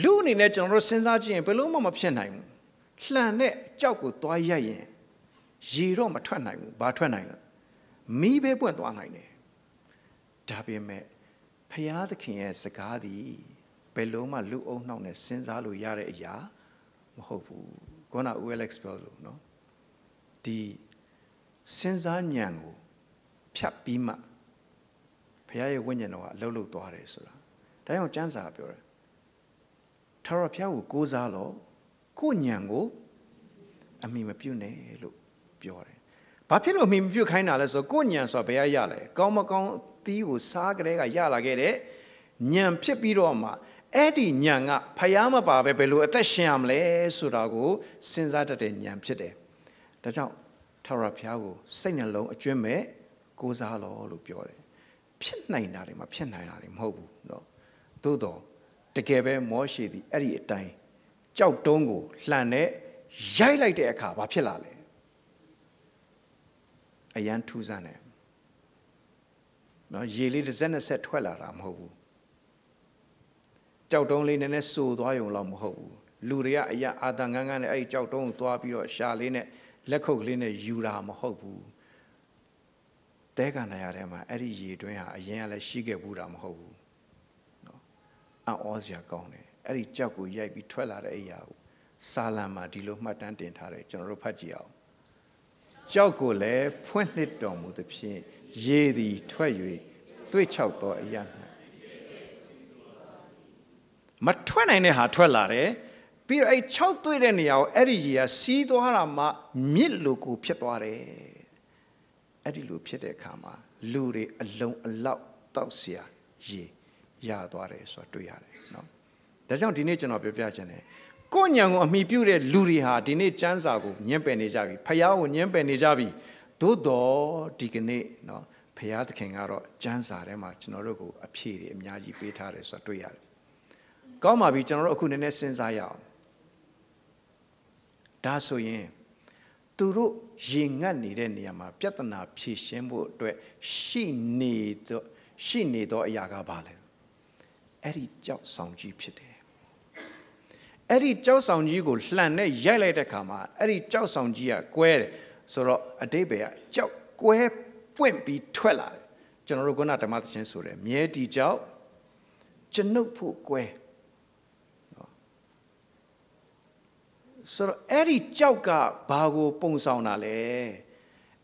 လူအနေနဲ့ကျွန်တော်တို့စဉ်းစားကြည့်ရင်ဘယ်လို့မှမဖြစ်နိုင်ဘူးလှန်တဲ့ကြောက်ကိုသွားရိုက်ရင်ရေတော့မထွက်နိုင်ဘူးဘာထွက်နိုင်လဲမီးပဲပွင့်သွားနိုင်တယ်ဒါပေမဲ့ဖျားသခင်ရဲ့စကားသည်ဘယ်လို့မှလူအုံနှောက်နဲ့စဉ်းစားလို့ရတဲ့အရာမဟုတ်ဘူးခေါနာ OLX ပြောလို့နော်ဒီစဉ်းစားဉာဏ်ကိုဖြတ်ပြီးမှဖျားရဲ့ဝိညာဉ်တော်ကအလုံးလုံးသွားတယ်ဆိုတာဒါကြောင့်ကျမ်းစာပြောတယ် ထာဝရဘုရားကိုကိုးစားလို့ကိုညံကိုအမိမပြုတ်နဲ့လို့ပြောတယ်။ဘာဖြစ်လို့အမိမပြုတ်ခိုင်းတာလဲဆိုကိုညံဆိုတာဘယ်ရရလဲ။ကောင်းမကောင်းသီးကိုစားကြတဲ့ကရလာခဲ့တဲ့ညံဖြစ်ပြီးတော့မှအဲ့ဒီညံကဖျားမပါပဲဘယ်လိုအသက်ရှင်ရမလဲဆိုတာကိုစဉ်းစားတတ်တဲ့ညံဖြစ်တယ်။ဒါကြောင့်ထာဝရဘုရားကိုစိတ်နှလုံးအကျွမ်းမဲ့ကိုးစားလို့လို့ပြောတယ်။ဖြစ်နိုင်တာတွေမဖြစ်နိုင်တာတွေမဟုတ်ဘူးเนาะ။သို့တော့တ ကယ်ပဲမောရှေသည်အဲ့ဒီအတိုင်းကြောက်တုံးကိုလှန်နဲ့ရိုက်လိုက်တဲ့အခါဘာဖြစ်လာလဲအရန်ထူးဆန်းတယ်နော်ရေလေးတစ်စက်နှစ်ဆက်ထွက်လာတာမဟုတ်ဘူးကြောက်တုံးလေးနည်းနည်းစိုးသွားရုံလောက်မဟုတ်ဘူးလူတွေကအရာအာတန်ငန်းငန်းနဲ့အဲ့ဒီကြောက်တုံးကိုသွားပြီးတော့ရှာလေးနဲ့လက်ခုပ်ကလေးနဲ့ယူတာမဟုတ်ဘူးတဲကန်နာရထဲမှာအဲ့ဒီရေတွင်းဟာအရင်ကလည်းရှိခဲ့ဘူးတာမဟုတ်ဘူး အံ့ဩစရာကောင်းတယ်အဲ့ဒီကြောက်ကိုရိုက်ပြီးထွက်လာတဲ့အရာကိုစာလံမှာဒီလိုမှတ်တမ်းတင်ထားတယ်ကျွန်တော်တို့ဖတ်ကြည့်အောင်ကြောက်ကိုလည်းဖွင့်လှစ်တော်မူသဖြင့်ရေသည်ထွက်၍တွေ့ချောက်သောအရာ၌မထွက်နိုင်တဲ့ဟာထွက်လာတယ်ပြီးတော့အဲ့6တွေ့တဲ့နေရာကိုအဲ့ဒီရေကစီးသွားတာမှမြစ်လိုကိုဖြစ်သွားတယ်အဲ့ဒီလိုဖြစ်တဲ့အခါမှာလူတွေအလုံးအလောက်တောက်เสียရေ ရသွားတယ်ဆိုတော့တွေ့ရတယ်เนาะဒါကြောင့်ဒီနေ့ကျွန်တော်ပြောပြချင်တယ်ကိုညံကိုအမိပြုတဲ့လူတွေဟာဒီနေ့စံစာကိုညှင်းပယ်နေကြပြီဖယားကိုညှင်းပယ်နေကြပြီသို့တော်ဒီကနေ့เนาะဖယားသခင်ကတော့စံစာထဲမှာကျွန်တော်တို့ကိုအဖြေတွေအများကြီးပေးထားတယ်ဆိုတော့တွေ့ရတယ်ကောင်းပါပြီကျွန်တော်တို့အခုနည်းနည်းစဉ်းစားရအောင်ဒါဆိုရင်သူတို့ရေငတ်နေတဲ့နေရာမှာပြဿနာဖြေရှင်းဖို့အတွက်ရှိနေတော့ရှိနေတော့အရာကဘာလဲ အဲ့ဒီကြောက်ဆောင်ကြီးဖြစ်တယ်အဲ့ဒီကြောက်ဆောင်ကြီးကိုလှန်နဲ့ရိုက်လိုက်တဲ့ခါမှာအဲ့ဒီကြောက်ဆောင်ကြီးကကွဲတယ်ဆိုတော့အတိတ်ပဲကကြောက်ကွဲပွင့်ပြီးထွက်လာတယ်ကျွန်တော်တို့ကဓမ္မသချင်းဆိုတယ်မြဲတီကြောက်ကျွန်ုပ်ဖို့ကွဲဆိုတော့အဲ့ဒီကြောက်ကဘာကိုပုံဆောင်တာလဲ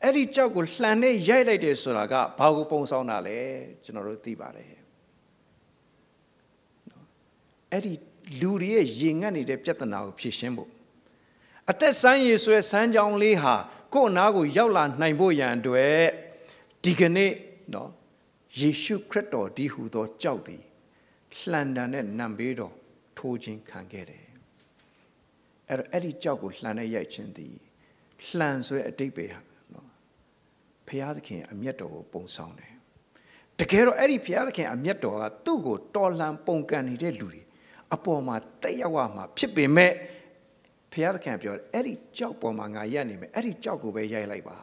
အဲ့ဒီကြောက်ကိုလှန်နဲ့ရိုက်လိုက်တယ်ဆိုတာကဘာကိုပုံဆောင်တာလဲကျွန်တော်တို့သိပါတယ် အဲ့ဒီလူတွေရဲ့ရင်ငတ်နေတဲ့ပြဿနာကိုဖြေရှင်းဖို့အသက်ဆန်းရည်ဆွဲစမ်းကြောင်းလေးဟာကိုယ့်အနာကိုရောက်လာနိုင်ဖို့ရန်အတွက်ဒီကနေ့နော်ယေရှုခရစ်တော်ဒီဟူသောကြောက်သည်လှန်တန်တဲ့နံပေးတော်ထိုးခြင်းခံခဲ့တယ်အဲ့တော့အဲ့ဒီကြောက်ကိုလှန်နဲ့ရိုက်ခြင်းသည်လှန်ဆိုတဲ့အတိတ်ပဲဟာနော်ဖျားသခင်အမျက်တော်ကိုပုံဆောင်တယ်တကယ်တော့အဲ့ဒီဖျားသခင်အမျက်တော်ကသူ့ကိုတော်လှန်ပုံကန်နေတဲ့လူတွေ အပေါ်မှာတက်ရောက်ရမှာဖြစ်ပေမဲ့ဖျားသခင်ပြောတယ်အဲ့ဒီကြောက်ပေါ်မှာငါရက်နေမယ်အဲ့ဒီကြောက်ကိုပဲရိုက်လိုက်ပါ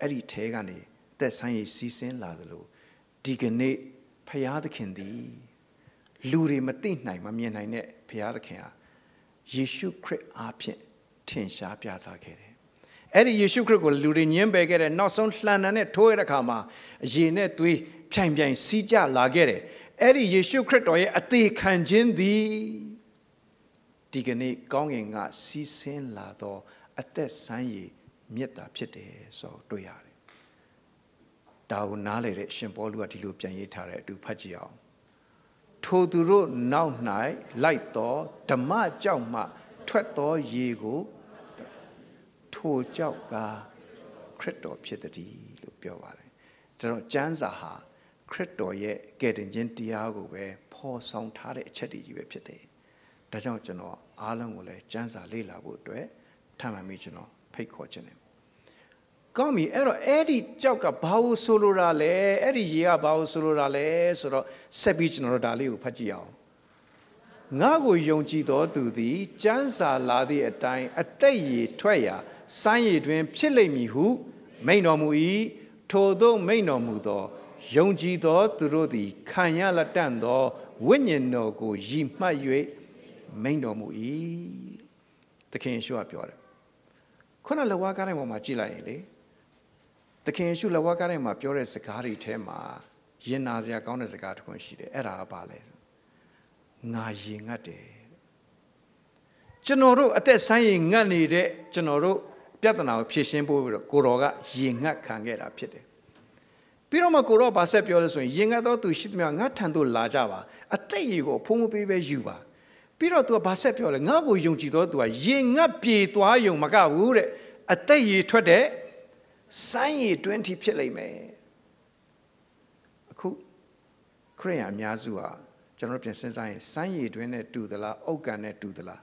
အဲ့ဒီထဲကနေသက်ဆိုင်ရစီးစင်းလာသလိုဒီကနေ့ဖျားသခင်သည်လူတွေမသိနိုင်မမြင်နိုင်တဲ့ဖျားသခင်ဟာယေရှုခရစ်အားဖြင့်ထင်ရှားပြသခဲ့တယ်။အဲ့ဒီယေရှုခရစ်ကိုလူတွေညှင်းပယ်ခဲ့တဲ့နောက်ဆုံးလှန်နံနဲ့ထိုးရတဲ့အခါမှာအရင်နဲ့သွေးဖြိုင်ဖြိုင်စီးကြလာခဲ့တယ်။ အဲ့ဒီယေရှုခရစ်တော်ရဲ့အသေးခံခြင်းသည်ဒီကနေ့ကောင်းကင်ကစီးဆင်းလာသောအသက်ဆန်းရည်မြတ်တာဖြစ်တယ်ဆိုတွေ့ရတယ်။ဒါကိုနားလေတဲ့ရှင်ပေါလုကဒီလိုပြန်ရေးထားတဲ့အတူဖတ်ကြည့်အောင်ထိုသူတို့နောက်၌လိုက်သောဓမ္မကြောက်မှ ထွက်သောရေကိုထိုကြောက်ကခရစ်တော်ဖြစ်သည်လို့ပြောပါတယ်ဒါတော့ကျမ်းစာဟာ ခရစ်တော်ရဲ့ကယ်တင်ခြင်းတရားကိုပဲဖော်ဆောင်ထားတဲ့အချက်တွေကြီးပဲဖြစ်တယ်ဒါကြောင့်ကျွန်တော်အားလုံးကိုလည်းကျမ်းစာလေ့လာဖို့အတွက်ထပ်မံပြီးကျွန်တော်ဖိတ်ခေါ်ခြင်းတယ်ကောင်းပြီအဲ့တော့အဲ့ဒီကြောက်ကဘာလို့ဆိုလိုတာလဲအဲ့ဒီရေကဘာလို့ဆိုလိုတာလဲဆိုတော့ဆက်ပြီးကျွန်တော်တို့ဒါလေးကိုဖတ်ကြည့်အောင်ငါကိုယုံကြည်တော်သူသည်ကျမ်းစာလာသည့်အတိုင်းအသက်ရည်ထွက်ရာစမ်းရည်တွင် ဖြစ်လိမ့်မည်ဟု မိန်တော်မူ၏ထိုသို့မိန်တော်မူသော ယုံကြည်သောသူတို့သည်ခံရလက်တန့်သောဝိညာဉ်တော်ကိုယီမှတ်၍မိန်တော်မူ၏သခင်ယေရှုကပြောတယ်ခုနလဝါကားတိုင်းပေါ်မှာကြည့်လိုက်ရင်လေသခင်ယေရှုလက်ဝါးကားထဲမှာပြောတဲ့စကားတွေထဲမှာရင်နာစရာကောင်းတဲ့စကားတစ်ခုရှိတယ်အဲ့ဒါကဘာလဲငါရင်ငတ်တယ်ကျွန်တော်တို့အသက်ဆိုင်ရင်ငတ်နေတဲ့ကျွန်တော်တို့ပြဿနာကိုဖြေရှင်းဖို့ပြီးတော့ကိုတော်ကရင်ငတ်ခံခဲ့တာဖြစ်တယ် ပြီးတော့မှကိုတော့ဗာဆက်ပြောလို့ဆိုရင်ရင်ငတ်တော့သူရှိသမျှငါထံသို့လာကြပါအသက်ရည်ကိုဖုံးမပေးပဲယူပါပြီးတော့သူကဗာဆက်ပြောလဲငါ့ကိုယုံကြည်တော့သူကရင်ငတ်ပြေသွားယုံမကဘူးတဲ့အသက်ရည်ထွက်တဲ့စိုင်းရည်တွင်းထိဖြစ်လိမ့်မယ်အခုခရိယအများစုဟာကျွန်တော်ပြန်စဉ်းစားရင်စိုင်းရည်တွင်းနဲ့တူသလားအုတ်ကန်နဲ့တူသလား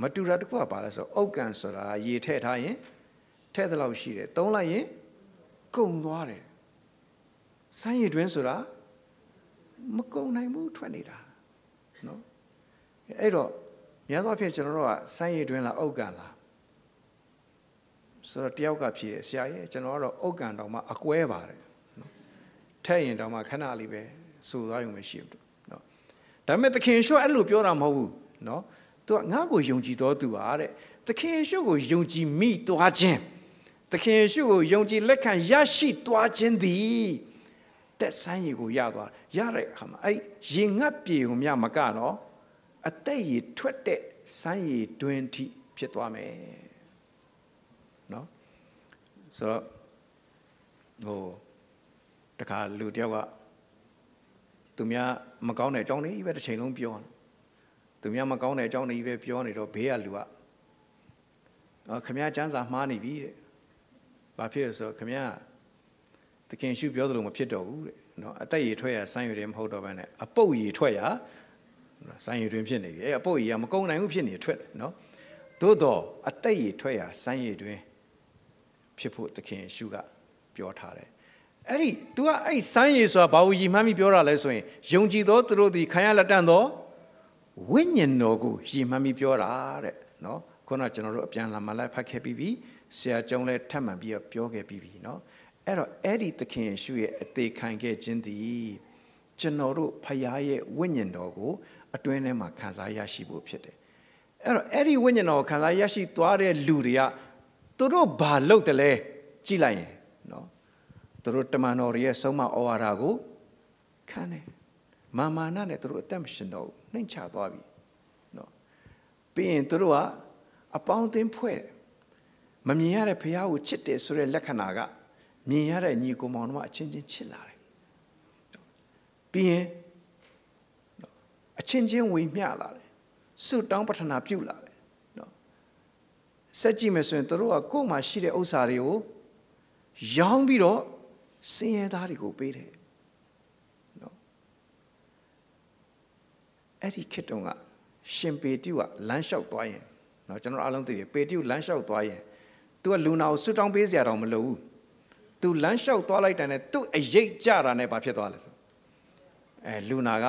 မတူတာတခုကပါလဲဆိုအုတ်ကန်ဆိုတာရေထည့်ထားရင် ထည့်သလောက်ရှိတယ်သုံးလိုက်ရင်ကုန်သွားတယ်စိုင်းရည်တွင်းဆိုတာမကုန်နိုင်ဘူးထွက်နေတာနော်အဲ့တော့များသောအားဖြင့်ကျွန်တော်တို့ကစိုင်းရည်တွင်းလားအုတ်ကန်လားဆိုတော့တယောက်ကဖြေတယ်ဆရာရဲ့ကျွန်တော်ကတော့အုတ်ကန်တောင်မှအကွဲပါတယ်နော်ထက်ရင်တောင်မှခဏလေးပဲစူသွားရုံပဲရှိဘူးနော်ဒါပေမဲ့သခင်ရှုအဲ့လိုပြောတာမဟုတ်ဘူးနော်သူကငါ့ကိုယုံကြည်တော်သူဟာတဲ့သခင်ရှုကိုယုံကြည်မိသွားခြင်း သခင်ရှုကိုယုံကြည်လက်ခံရရှိသွားခြင်းသည်တသက်ဆန်းရည်ကိုရသွားရတဲ့အခါမှာအဲ့ရေငတ်ပြေကိုမြမကတော့အသက်ရည်ထွက်တဲ့ဆန်းရည်တွင်ထိဖြစ်သွားမယ်နော်ဆိုတော့ဟိုတခါလူတယောက်ကသူများမကောင်းတဲ့အကြောင်းတွေပဲတစ်ချိန်လုံးပြောသူများမကောင်းတဲ့အကြောင်းတွေပဲပြောနေတော့ဘေးကလူကအော်ခမရကျန်းစာမှားနေပြီတဲ့ ဘာဖြစ်လဲဆိုတော့ခမရသခင်ရှုပြောသလိုမဖြစ်တော့ဘူးတဲ့နော်အသက်ရည်ထွက်ရဆိုင်းရည်မဟုတ်တော့ဘဲနဲ့အပုတ်ရည်ထွက်ရဆိုင်းရည်တွင်ဖြစ်နေပြီအဲအပုတ်ရည်ကမကုံနိုင်ဘူးဖြစ်နေထွက်တယ်နော်သို့တော့အသက်ရည်ထွက်ရဆိုင်းရည်တွင်ဖြစ်ဖို့သခင်ရှုကပြောထားတယ်အဲ့ဒီ तू ကအဲ့စမ်းရည်ဆိုတာဘာလို့ရည်မှန်းပြီးပြောတာလဲဆိုရင်ယုံကြည်သောသူတို့သည်ခံရလက်တန့်သောဝိညာဉ်တော်ကိုရည်မှန်းပြီးပြောတာတဲ့နော်ခုနကျွန်တော်တို့အပြန်လာမှလည်းဖတ်ခဲ့ပြီးပြီ ဆရာကျုံလည်းထပ်မံပြီးတော့ပြောခဲ့ပြီးပြီနော်အဲ့တော့အဲ့ဒီသခင်ယေရှုရဲ့အသေးခံခဲ့ခြင်းသည်ကျွန်တော်တို့ဖခင်ရဲ့ဝိညာဉ်တော်ကိုအတွင်းထဲမှာခံစားရရှိဖို့ဖြစ်တယ်အဲ့တော့အဲ့ဒီဝိညာဉ်တော်ကိုခံစားရရှိသွားတဲ့လူတွေကသူတို့ဘာလုပ်တယ်လဲကြည့်လိုက်ရင်နော်သူတို့တမန်တော်ရဲ့ဆုံးမဩဝါဒကိုခံတယ်မာမာနနဲ့သူတို့အသက်မရှင်တော့ဘူးနှိမ်ချသွားပြီနော်ပြီးရင်သူတို့ကအပေါင်းအသင်းဖွဲ့တယ် မမြင်ရတဲ့ဖះကိုချစ်တယ်ဆိုတဲ့လက္ခဏာကမြင်ရတဲ့ညီကိုမောင်တို့အချင်းချင်းချစ်လာတယ်ပြီးရင်အချင်းချင်းဝေမျှလာတယ်ဆုတောင်းပတ္ထနာပြုလာတယ်နော်ဆက်ကြည့်မယ်ဆိုရင်တို့ကကိုယ်မှာရှိတဲ့ဥစ္စာတွေကိုရောင်းပြီးတော့စင်ရဲသားတွေကိုပေးတယ်နော်အဲ့ဒီခေတ်တုန်းကရှင်ပေတိကလမ်းလျှောက်သွားရင်နော်ကျွန်တော်အားလုံးသိတယ်ပေတိကလမ်းလျှောက်သွားရင် ။ तू ကလူနာကိုဆွတောင်းပေးစရာတောင်မလိုဘူး။ तू လမ်းလျှောက်သွားလိုက်တာနဲ့သူ့အရေးကြတာနဲ့ဘာဖြစ်သွားလဲဆို။အဲလူနာက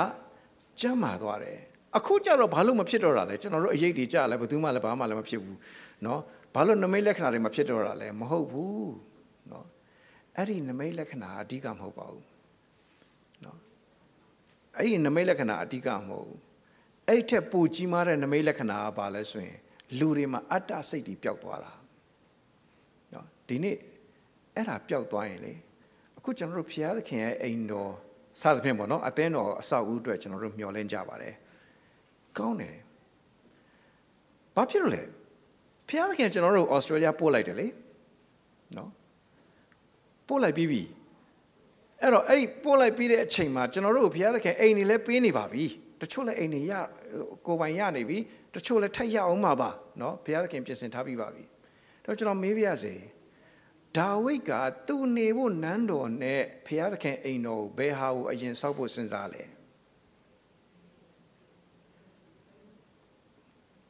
ကြမ်းမာသွားတယ်။အခုကြတော့ဘာလို့မဖြစ်တော့တာလဲကျွန်တော်တို့အရေးတွေကြလဲဘယ်သူမှလည်းဘာမှလည်းမဖြစ်ဘူး။နော်ဘာလို့နမိတ်လက္ခဏာတွေမဖြစ်တော့တာလဲမဟုတ်ဘူး။နော်အဲ့ဒီနမိတ်လက္ခဏာအဓိကမဟုတ်ပါဘူး။နော်အဲ့ဒီနမိတ်လက္ခဏာအဓိကမဟုတ်ဘူး။အဲ့ထက်ပိုကြီးမားတဲ့နမိတ်လက္ခဏာကဘာလဲဆိုရင်လူတွေမှာအတ္တစိတ်တွေပျောက်သွားတာ။ ဒီနေ့အဲ့ဒါပျောက်သွားရင်လေအခုကျွန်တော်တို့ဖျားသခင်ရဲ့အိမ်တော်စသဖြင့်ပေါ့နော်အသင်းတော်အဆောက်အဦအတွက်ကျွန်တော်တို့မျှော်လင့်ကြပါတယ်ကောင်းတယ်ဘာဖြစ်လို့လဲဖျားသခင်ကျွန်တော်တို့ဩစတြေးလျပို့လိုက်တယ်လေနော်ပို့လိုက်ပြီးပြီအဲ့တော့အဲ့ဒီပို့လိုက်ပြီးတဲ့အချိန်မှာကျွန်တော်တို့ဘုရားသခင်အိမ်နေလဲပေးနေပါပြီတချို့လဲအိမ်နေရကိုပိုင်ရနေပြီတချို့လဲထက်ရအောင်မှာပါနော်ဘုရားသခင်ပြင်ဆင်ထားပြီးပါပြီတော့ကျွန်တော်မေးပြရစေ ဒါဝိဒ်ကသူ့နေဖို့နန်းတော်နဲ့ဘုရားသခင်အိမ်တော်ကိုဘယ်ဟာကိုအရင်ဆောက်ဖို့စဉ်းစားလဲ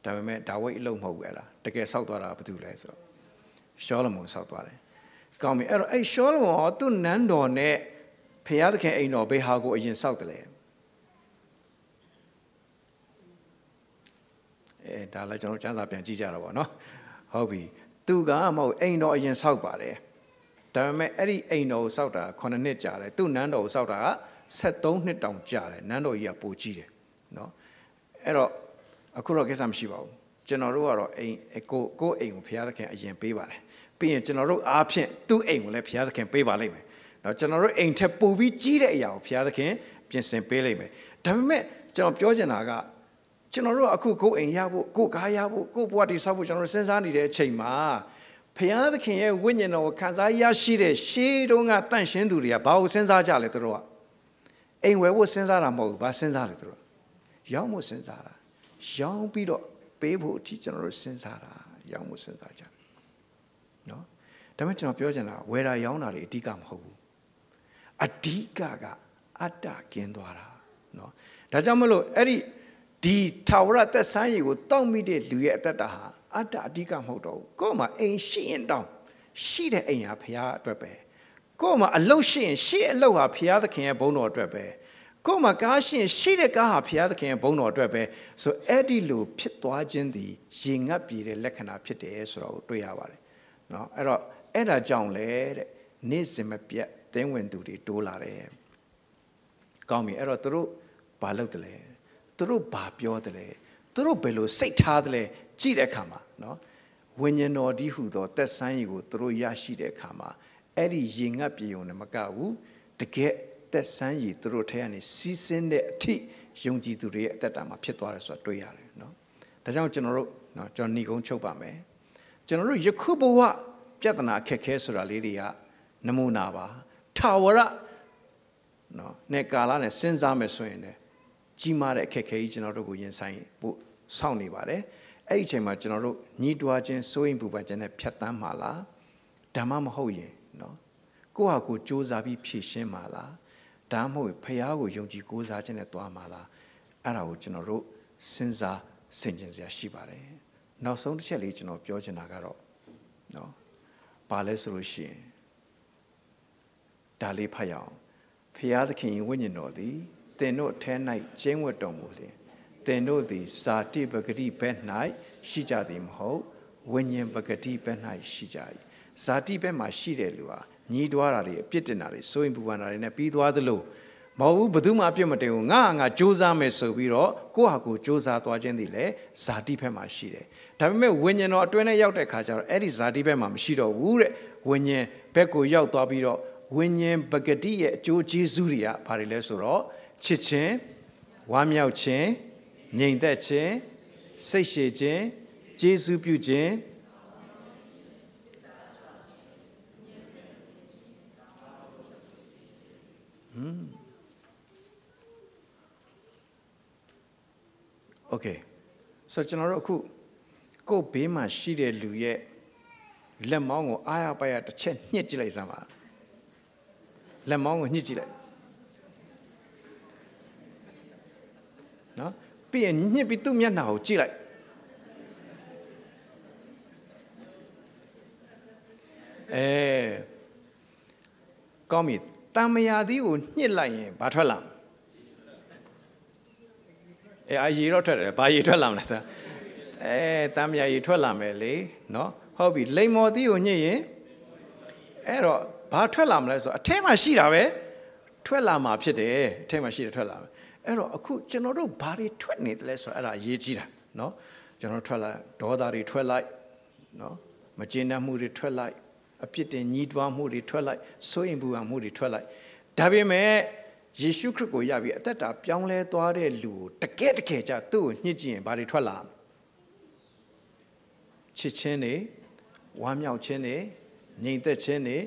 ဒါပေမဲ့ဒါဝိဒ်အလုံးမဟုတ်ဘူးအဲ့လားတကယ်ဆောက်သွားတာဘာတူလဲဆိုတော့ရှောလမုန်ဆောက်သွားတယ်ကောင်းပြီအဲ့တော့အဲ့ရှောလမုန်ကသူ့နန်းတော်နဲ့ဘုရားသခင်အိမ်တော်ဘယ်ဟာကိုအရင်ဆောက်တယ်လဲအဲဒါလည်းကျွန်တော်စံစာပြန်ကြည့်ကြတော့ဗောနော်ဟုတ်ပြီ သူကမဟုတ်အိမ်တော်အရင်ဆောက်ပါတယ်ဒါပေမဲ့အဲ့ဒီအိမ်တော်ကိုဆောက်တာ9နှစ်ကြာတယ်သူ့နန်းတော်ကိုဆောက်တာက73နှစ်တောင်ကြာတယ်နန်းတော်ကြီးကပိုကြီးတယ်နော်အဲ့တော့အခုတော့ကိစ္စမရှိပါဘူးကျွန်တော်တို့ကတော့အိမ်ကိုကိုအိမ်ကိုဘုရားသခင်အရင်ပေးပါတယ်ပြီးရင်ကျွန်တော်တို့အားဖြင့်သူ့အိမ်ကိုလည်းဘုရားသခင်ပေးပါလိမ့်မယ်နော်ကျွန်တော်တို့အိမ်ထက်ပိုပြီးကြီးတဲ့အရာကိုဘုရားသခင်ပြင်ဆင်ပေးလိမ့်မယ်ဒါပေမဲ့ကျွန်တော်ပြောချင်တာက ကျွန်တော်တို့အခုကိုယ်အိမ်ရဖို့ကိုယ်ကားရဖို့ကိုယ်ဘဝတည်ဆောက်ဖို့ကျွန်တော်တို့စဉ်းစားနေတဲ့အချိန်မှာဘုရားသခင်ရဲ့ဝိညာဉ်တော်ကိုခံစားရရှိတဲ့ရှေးတုန်းကတန့်ရှင်းသူတွေကဘာကိုစဉ်းစားကြလဲသူတို့ကအိမ်ဝယ်ဖို့စဉ်းစားတာမဟုတ်ဘူးဘာစဉ်းစားလဲသူတို့ရောင်းဖို့စဉ်းစားတာရောင်းပြီးတော့ပေးဖို့အထိကျွန်တော်တို့စဉ်းစားတာရောင်းဖို့စဉ်းစားကြနော်ဒါပေမဲ့ကျွန်တော်ပြောချင်တာဝယ်တာရောင်းတာတွေအဓိကမဟုတ်ဘူးအဓိကကအတ္တကင်းသွားတာနော်ဒါကြောင့်မလို့အဲ့ဒီ ဒီထာဝရသက်ဆန်းရည်ကိုတောက်မိတဲ့လူရဲ့အတ္တတာဟာအတ္တအဓိကမဟုတ်တော့ဘူးကိုယ်မှာအိမ်ရှိရင်တောင်းရှိတဲ့အိမ်ဟာဘုရားအတွက်ပဲကိုယ်မှာအလုတ်ရှိရင်ရှိအလုတ်ဟာဘုရားသခင်ရဲ့ဘုန်းတော်အတွက်ပဲကိုယ်မှာကားရှိရင်ရှိတဲ့ကားဟာဘုရားသခင်ရဲ့ဘုန်းတော်အတွက်ပဲဆိုအဲ့ဒီလိုဖြစ်သွားခြင်းသည်ရင်ငတ်ပြေတဲ့လက္ခဏာဖြစ်တယ်ဆိုတော့တွေ့ရပါတယ်เนาะအဲ့တော့အဲ့ဒါကြောင့်လေတဲ့နေ့စဉ်မပြတ်တင်းဝင်သူတွေတိုးလာတယ်ကောင်းပြီအဲ့တော့သူတို့ဘာလုပ်တယ်လဲ သူတို့ဘာပြောတယ်လဲသူတို့ဘယ်လိုစိတ်ထားတယ်လဲကြည့်တဲ့အခါမှာနော်ဝိညာဉ်တော်ဒီဟုသောသက်ဆိုင်ကိုသူတို့ရရှိတဲ့အခါမှာအဲ့ဒီရင်ငတ်ပြေုံနဲ့မကဘူးတကယ်သက်ဆန်းရည်သူတို့ထဲကနေစီးဆင်းတဲ့အထိယုံကြည်သူတွေရဲ့အသက်တာမှာဖြစ်သွားတယ်ဆိုတာတွေ့ရတယ်နော်ဒါကြောင့်ကျွန်တော်တို့နော်ကျွန်တော်ညီကုန်းချုပ်ပါမယ်ကျွန်တော်တို့ယခုဘဝပြဿနာအခက်ခဲဆိုတာလေးတွေကနမူနာပါထာဝရနော်နဲ့ကာလနဲ့စဉ်းစားမယ်ဆိုရင်လည်း ကြီးမားတဲ့အခက်ခဲကြီးကျွန်တော်တို့ကိုရင်ဆိုင်ဖို့စောင့်နေပါတယ်အဲ့ဒီအချိန်မှာကျွန်တော်တို့ညီးတွားခြင်းစိုးရင်ပူပန်ခြင်းနဲ့ဖြတ်တန်းမှာလားဓမ္မမဟုတ်ရင်နော်ကိုယ့်ဟာကိုယ်စူးစမ်းပြီးဖြည့်ရှင်းမှာလားဒါမှမဟုတ်ဖះကိုယုံကြည်ကိုးစားခြင်းနဲ့တွားမှာလားအဲ့ဒါကိုကျွန်တော်တို့စဉ်းစားဆင်ခြင်စရာရှိပါတယ်နောက်ဆုံးတစ်ချက်လေးကျွန်တော်ပြောချင်တာကတော့နော်ဘာလဲဆိုလို့ရှိရင်ဒါလေးဖတ်ရအောင်ဖျားသခင်ဝိညာဉ်တော်သည် သင်တို့ထဲ၌ကျင်းဝတ်တော်မူလျင်သင်တို့သည်စာတိပဂတိဘက်၌ရှိကြသည်မဟုတ်ဝိညာဉ်ပဂတိဘက်၌ရှိကြ၏ဇာတိဘက်မှာရှိတဲ့လူဟာညီးတွားတာတွေအပြစ်တင်တာတွေစိုးရင်ပူပန်တာတွေနဲ့ပြီးသွားသလိုမဟုတ်ဘူးဘယ်သူမှအပြစ်မတင်ဘူးငါငါစူးစမ်းမယ်ဆိုပြီးတော့ကိုယ့်ဟာကိုယ်စူးစမ်းသွားခြင်းသည်လည်းဇာတိဘက်မှာရှိတယ်ဒါပေမဲ့ဝိညာဉ်တော်အတွင်းထဲရောက်တဲ့ခါကျတော့အဲ့ဒီဇာတိဘက်မှာမရှိတော့ဘူးတဲ့ဝိညာဉ်ဘက်ကိုရောက်သွားပြီးတော့ဝိညာဉ်ပဂတိရဲ့အကျိုးကျေးဇူးတွေကဘာတွေလဲဆိုတော့ ချစ်ခြင်းဝမ်းမြောက်ခြင်းငြိမ်သက်ခြင်းစိတ်ရှည်ခြင်းကျေးဇူးပြုခြင်းဟမ်โอเคဆိုကျွန်တော်တို့အခုကိုယ်ဘေးမှာရှိတဲ့လူရဲ့လက်မောင်းကိုအားရပါရတစ်ချက်ညှစ်ကြည့်လိုက်စမ်းပါလက်မောင်းကိုညှစ်ကြည့်လိုက် ပြီးရင်ညှစ်ပြီးသူ့မျက်နှာကိုကြည့်လိုက်အဲကောင်းပြီတံမယာသီးကိုညှစ်လိုက်ရင်ဘာထွက်လာအဲအရေတော့ထွက်တယ်ဘာရေထွက်လာမလဲဆရာအဲတံမယာရေထွက်လာမယ်လေနော်ဟုတ်ပြီလိမ္မော်သီးကိုညှစ်ရင်အဲ့တော့ဘာထွက်လာမလဲဆိုအထဲမှာရှိတာပဲထွက်လာမှာဖြစ်တယ်အထဲမှာရှိတယ်ထွက်လာမယ် အဲ့တော့အခုကျွန်တော်တို့ဘာတွေထွက်နေတယ်လဲဆိုတော့အဲ့ဒါအရေးကြီးတာเนาะကျွန်တော်ထွက်လာဒေါသတွေထွက်လိုက်เนาะမကျေနပ်မှုတွေထွက်လိုက်အပြစ်တင်ညီးတွားမှုတွေထွက်လိုက်စိုးရင်ပူပန်မှုတွေထွက်လိုက်ဒါပေမဲ့ယေရှုခရစ်ကိုယပြီးအသက်တာပြောင်းလဲသွားတဲ့လူကိုတကယ်တကယ်ကြသူ့ကိုညှစ်ကြည့်ရင်ဘာတွေထွက်လာချစ်ချင်းတွေဝမ်းမြောက်ခြင်းတွေငြိမ်သက်ခြင်းတွေ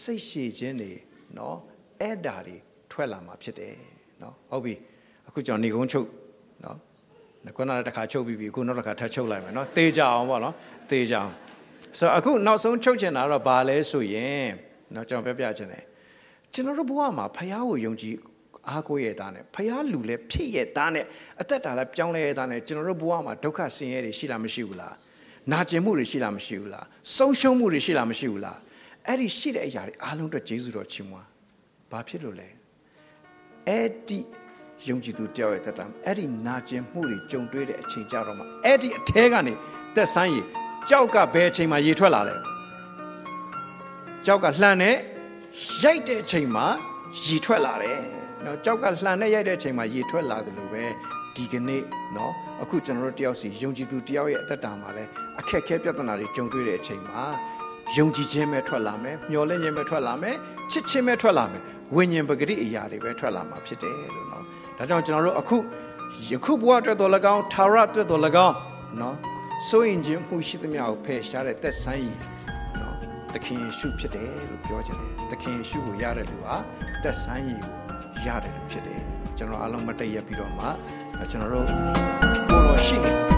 စိတ်ရှည်ခြင်းတွေเนาะအဲ့ဒါတွေထွက်လာမှာဖြစ်တယ်เนาะဟုတ်ပြီ အခုကျွန်တော်နေကုန်းချုပ်နော်ခုနကတစ်ခါချုပ်ပြီးပြီအခုနောက်တစ်ခါထပ်ချုပ်လိုက်မယ်နော်တေးကြအောင်ပေါ့နော်တေးကြအောင်ဆိုတော့အခုနောက်ဆုံးချုပ်ချင်တာတော့ဘာလဲဆိုရင်နော်ကျွန်တော်ပြပြချင်တယ်ကျွန်တော်တို့ဘဝမှာဖះကိုယုံကြည်အားကိုးရဲ့သားနဲ့ဖះလူလဲဖြစ်ရဲ့သားနဲ့အသက်တာလဲပြောင်းလဲရဲ့သားနဲ့ကျွန်တော်တို့ဘဝမှာဒုက္ခဆင်းရဲတွေရှိလားမရှိဘူးလားနာကျင်မှုတွေရှိလားမရှိဘူးလားဆုံးရှုံးမှုတွေရှိလားမရှိဘူးလားအဲ့ဒီရှိတဲ့အရာတွေအားလုံးအတွက်ကျေးဇူးတော်ချီးမွမ်းဘာဖြစ်လို့လဲအဲ့ဒီ ယုံကြည်သူတယောက်ရဲ့တက်တာအဲ့ဒီနာကျင်မှုတွေကြုံတွေ့တဲ့အချိန်ကြတော့မှအဲ့ဒီအထဲကနေသက်ဆိုင်ရကြောက်ကဘယ်အချိန်မှရေထွက်လာလဲကြောက်ကလှန်နဲ့ရိုက်တဲ့အချိန်မှာရေထွက်လာတယ်နော်ကြောက်ကလှန်နဲ့ရိုက်တဲ့အချိန်မှာရေထွက်လာတယ်လို့ပဲဒီကနေ့နော်အခုကျွန်တော်တို့တယောက်စီယုံကြည်သူတယောက်ရဲ့အသက်တာမှာလဲအခက်အခဲပြဿနာတွေကြုံတွေ့တဲ့အချိန်မှာယုံကြည်ခြင်းပဲထွက်လာမယ်မျှော်လင့်ခြင်းပဲထွက်လာမယ်ချစ်ခြင်းပဲထွက်လာမယ်ဝိညာဉ်ပဂတိအရာတွေပဲထွက်လာမှာဖြစ်တယ်လို့နော် ဒါကြောင့်ကျွန်တော်တို့အခုယခုဘဝအတွက်တော်၎င်းထာဝရအတွက်တော်၎င်းနော်စိုးရင်ခြင်းမှုရှိသမျှကိုဖယ်ရှားတဲ့သက်ဆိုင်ကြီးနော်သခင်ယေရှုဖြစ်တယ်လို့ပြောချင်တယ်သခင်ယေရှုကိုရတဲ့လူဟာသက်ဆိုင်ကြီးကိုရတယ်လို့ဖြစ်တယ်ကျွန်တော်အားလုံးမတည့်ရပြီးတော့မှကျွန်တော်တို့ကိုယ်တော်ရှိတယ်